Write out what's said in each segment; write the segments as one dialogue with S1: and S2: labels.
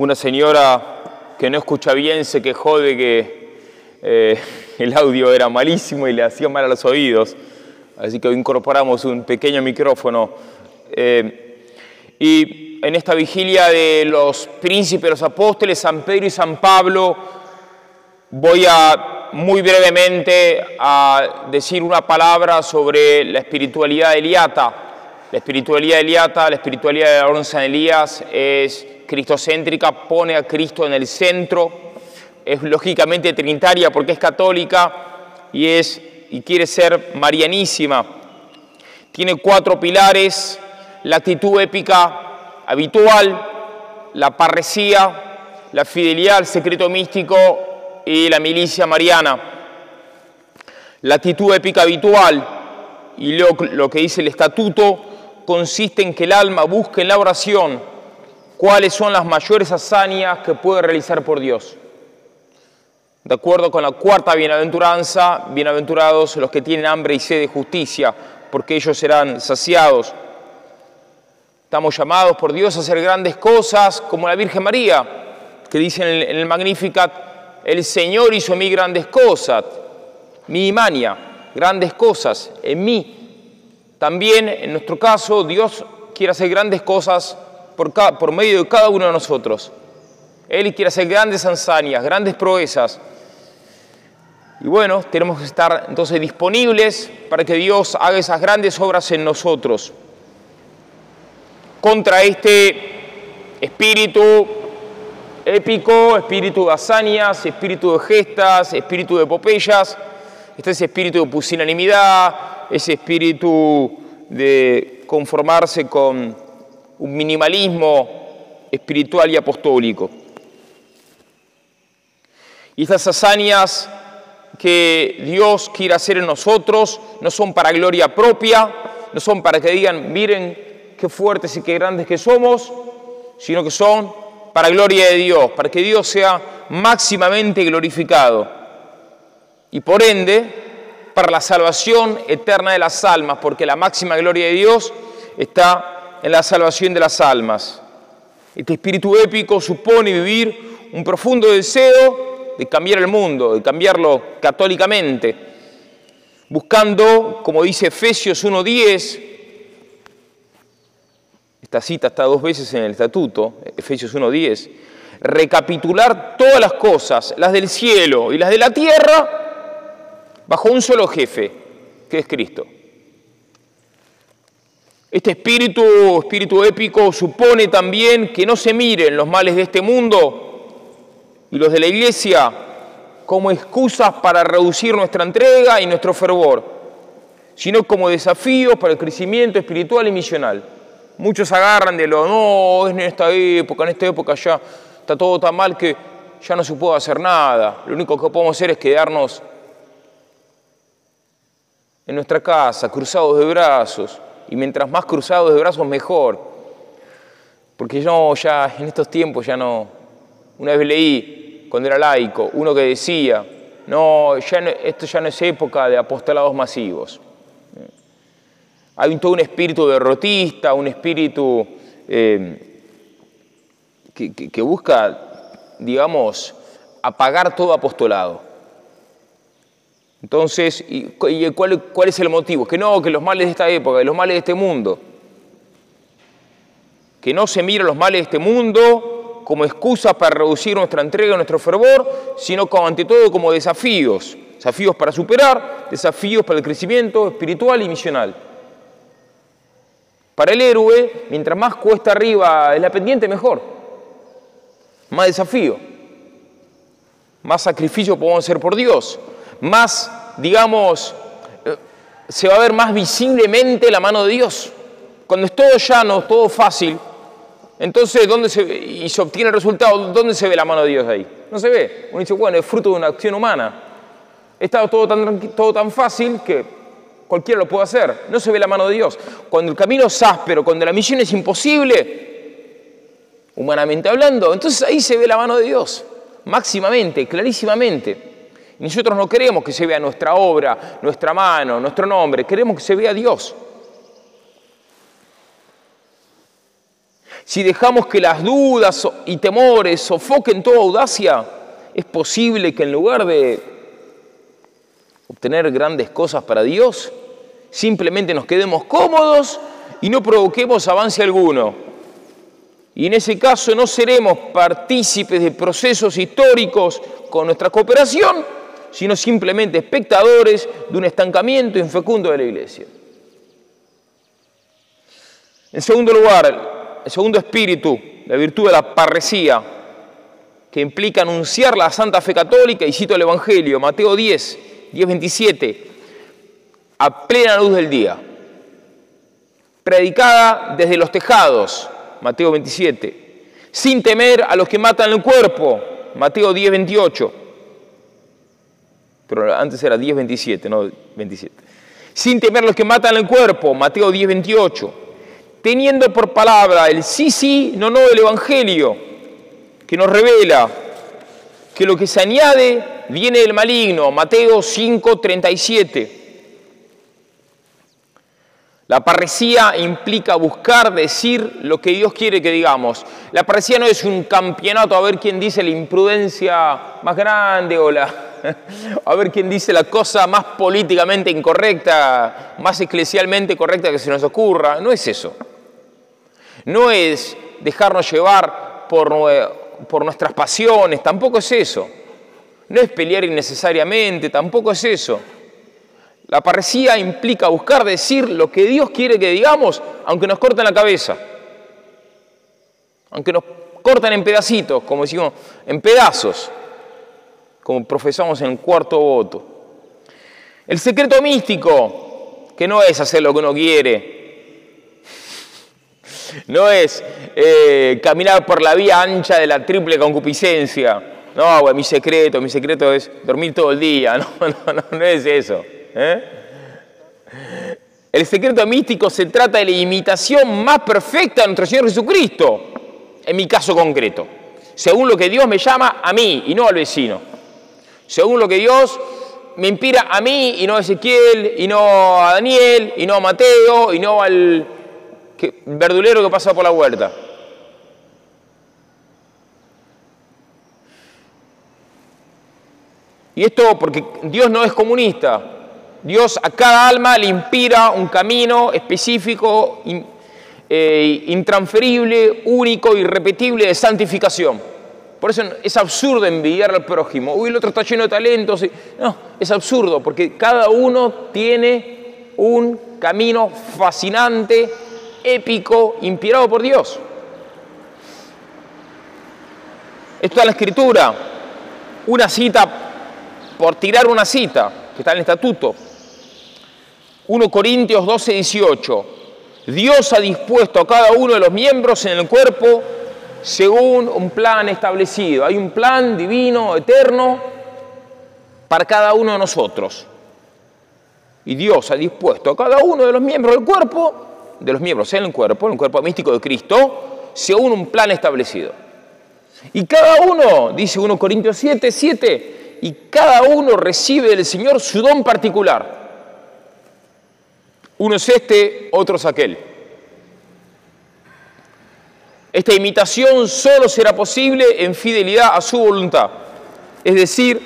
S1: Una señora que no escucha bien se quejó de que eh, el audio era malísimo y le hacía mal a los oídos. Así que incorporamos un pequeño micrófono. Eh, y en esta vigilia de los príncipes, los apóstoles, San Pedro y San Pablo, voy a muy brevemente a decir una palabra sobre la espiritualidad de Eliata. La espiritualidad de Eliata, la espiritualidad de orden San Elías es cristocéntrica, pone a Cristo en el centro, es lógicamente trinitaria porque es católica y, es, y quiere ser marianísima. Tiene cuatro pilares, la actitud épica habitual, la parresía, la fidelidad al secreto místico y la milicia mariana. La actitud épica habitual y lo, lo que dice el estatuto consiste en que el alma busque en la oración cuáles son las mayores hazañas que puede realizar por Dios. De acuerdo con la cuarta bienaventuranza, bienaventurados los que tienen hambre y sed de justicia, porque ellos serán saciados. Estamos llamados por Dios a hacer grandes cosas, como la Virgen María, que dice en el, Magnificat, el Señor hizo en mí grandes cosas, mi imania, grandes cosas en mí. También, en nuestro caso, Dios quiere hacer grandes cosas por, medio de cada uno de nosotros. Él quiere hacer grandes hazañas, grandes proezas. Y bueno, tenemos que estar entonces disponibles para que Dios haga esas grandes obras en nosotros. Contra este espíritu épico, espíritu de hazañas, espíritu de gestas, espíritu de epopeyas, está ese espíritu de pusilanimidad, ese espíritu de conformarse con un minimalismo espiritual y apostólico. Y estas hazañas que Dios quiere hacer en nosotros no son para gloria propia, no son para que digan, miren qué fuertes y qué grandes que somos, sino que son para gloria de Dios, para que Dios sea máximamente glorificado. Y por ende, para la salvación eterna de las almas, porque la máxima gloria de Dios está en la salvación de las almas. Este espíritu épico supone vivir un profundo deseo de cambiar el mundo, de cambiarlo católicamente, buscando, como dice Efesios 1.10, esta cita está dos veces en el estatuto, Efesios 1.10, recapitular todas las cosas, las del cielo y las de la tierra, bajo un solo jefe, que es Cristo. Este espíritu, espíritu épico, supone también que no se miren los males de este mundo y los de la iglesia como excusas para reducir nuestra entrega y nuestro fervor, sino como desafíos para el crecimiento espiritual y misional. Muchos agarran de lo, no, es en esta época, en esta época ya está todo tan mal que ya no se puede hacer nada. Lo único que podemos hacer es quedarnos en nuestra casa, cruzados de brazos, y mientras más cruzados de brazos mejor. Porque yo ya en estos tiempos ya no, una vez leí cuando era laico, uno que decía, no, ya esto ya no es época de apostolados masivos. Hay todo un espíritu derrotista, un espíritu eh, que, busca, digamos, apagar todo apostolado. Entonces, ¿y cuál, es el motivo? Que no, que los males de esta época, que los males de este mundo. Que no se miren los males de este mundo como excusas para reducir nuestra entrega, nuestro fervor, sino como, ante todo como desafíos. Desafíos para superar, desafíos para el crecimiento espiritual y misional. Para el héroe, mientras más cuesta arriba es la pendiente, mejor. Más desafío. Más sacrificio podemos hacer por Dios más, digamos, eh, se va a ver más visiblemente la mano de Dios. Cuando es todo llano, todo fácil, entonces, ¿dónde se? Y se obtiene el resultado, ¿dónde se ve la mano de Dios ahí? No se ve. Uno dice, bueno, es fruto de una acción humana. Está todo tan, todo tan fácil que cualquiera lo puede hacer. No se ve la mano de Dios. Cuando el camino es áspero, cuando la misión es imposible, humanamente hablando, entonces ahí se ve la mano de Dios, máximamente, clarísimamente. Nosotros no queremos que se vea nuestra obra, nuestra mano, nuestro nombre, queremos que se vea Dios. si dejamos que las dudas y temores sofoquen toda audacia, es posible que en lugar de obtener grandes cosas para Dios, simplemente nos quedemos cómodos y no provoquemos avance alguno. Y en ese caso no seremos partícipes de procesos históricos con nuestra cooperación, sino simplemente espectadores de un estancamiento infecundo de la Iglesia. En segundo lugar, el segundo espíritu, la virtud de la parresía, que implica anunciar la santa fe católica, y cito el Evangelio, Mateo 10, 10, 27, a plena luz del día, predicada desde los tejados, Mateo 27, sin temer a los que matan el cuerpo, Mateo 10, 28, pero antes era 10, 27, no 27, sin temer los que matan el cuerpo, Mateo 10, 28, teniendo por palabra el sí, sí, no, no del Evangelio, que nos revela que lo que se añade viene del maligno, Mateo 5, 37. La parresía implica buscar decir lo que Dios quiere que digamos. La parresía no es un campeonato a ver quién dice la imprudencia más grande o la, a ver quién dice la cosa más políticamente incorrecta, más eclesialmente correcta que se nos ocurra. No es eso. No es dejarnos llevar por, nuestras pasiones, tampoco es eso. No es pelear innecesariamente, tampoco es eso. La parresía implica buscar decir lo que Dios quiere que digamos, aunque nos corten la cabeza, aunque nos corten en pedacitos, como decimos, en pedazos, como profesamos en el cuarto voto. El secreto místico, que no es hacer lo que uno quiere, no es eh, caminar por la vía ancha de la triple concupiscencia. No, mi secreto, mi secreto es dormir todo el día. No, no, no, no es eso. ¿eh? El secreto místico se trata de la imitación más perfecta de nuestro Señor Jesucristo, en mi caso concreto, según lo que Dios me llama a mí y no al vecino, según lo que Dios me inspira a mí y no a Ezequiel, y no a Daniel, y no a Mateo, y no al verdulero que pasa por la huerta. Y esto porque Dios no es comunista, Dios a cada alma le inspira un camino específico, eh, intransferible, único, irrepetible de santificación. Por eso es absurdo envidiar al prójimo. Uy, el otro está lleno de talentos. No, es absurdo porque cada uno tiene un camino fascinante, épico, inspirado por Dios. Esto es la escritura. Una cita, por tirar una cita, que está en el estatuto. 1 Corintios 12, 18. Dios ha dispuesto a cada uno de los miembros en el cuerpo según un plan establecido. Hay un plan divino, eterno, para cada uno de nosotros. Y Dios ha dispuesto a cada uno de los miembros del cuerpo, de los miembros en el cuerpo, en el cuerpo místico de Cristo, según un plan establecido. Y cada uno, dice 1 Corintios 7, 7, y cada uno recibe del Señor su don particular. Uno es este, otro es aquel. Esta imitación solo será posible en fidelidad a su voluntad. Es decir,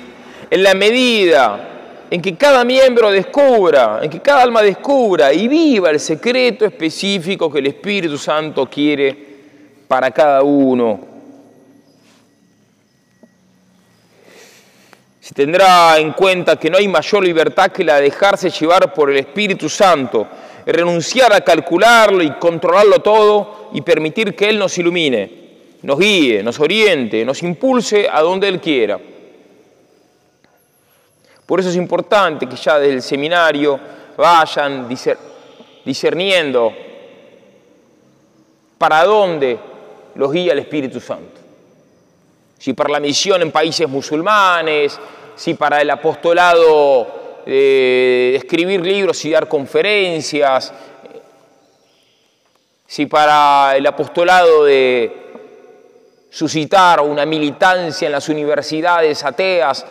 S1: en la medida en que cada miembro descubra, en que cada alma descubra y viva el secreto específico que el Espíritu Santo quiere para cada uno. Si tendrá en cuenta que no hay mayor libertad que la de dejarse llevar por el Espíritu Santo, renunciar a calcularlo y controlarlo todo y permitir que Él nos ilumine, nos guíe, nos oriente, nos impulse a donde Él quiera. Por eso es importante que ya desde el seminario vayan discerniendo para dónde los guía el Espíritu Santo si para la misión en países musulmanes, si para el apostolado de escribir libros y dar conferencias, si para el apostolado de suscitar una militancia en las universidades ateas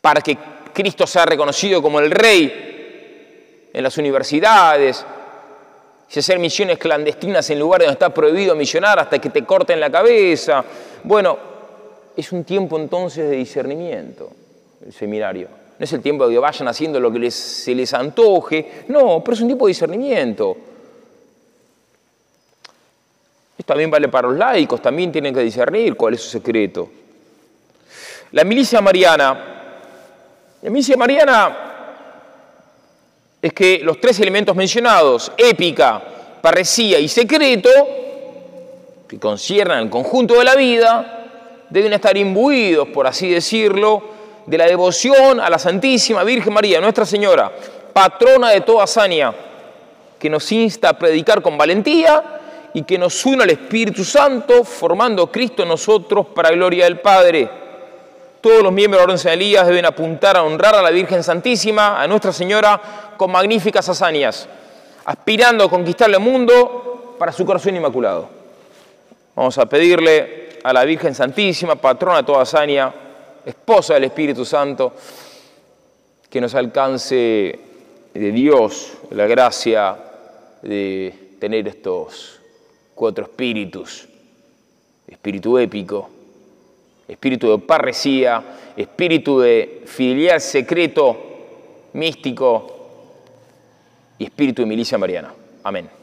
S1: para que Cristo sea reconocido como el Rey en las universidades, si hacer misiones clandestinas en lugares donde está prohibido misionar hasta que te corten la cabeza. Bueno, es un tiempo entonces de discernimiento, el seminario. No es el tiempo de que vayan haciendo lo que se les antoje, no, pero es un tiempo de discernimiento. Esto también vale para los laicos, también tienen que discernir cuál es su secreto. La milicia mariana. La milicia mariana es que los tres elementos mencionados, épica, parresía y secreto, que conciernan el conjunto de la vida, deben estar imbuidos, por así decirlo, de la devoción a la Santísima Virgen María, Nuestra Señora, patrona de toda hazaña, que nos insta a predicar con valentía y que nos une al Espíritu Santo, formando Cristo en nosotros para gloria del Padre. Todos los miembros de la Orden de Elías deben apuntar a honrar a la Virgen Santísima, a Nuestra Señora, con magníficas hazañas, aspirando a conquistar el mundo para su corazón inmaculado. Vamos a pedirle a la Virgen Santísima, patrona de toda hazaña, esposa del Espíritu Santo, que nos alcance de Dios la gracia de tener estos cuatro espíritus, espíritu épico, espíritu de parresía, espíritu de fidelidad secreto, místico y espíritu de milicia mariana. Amén.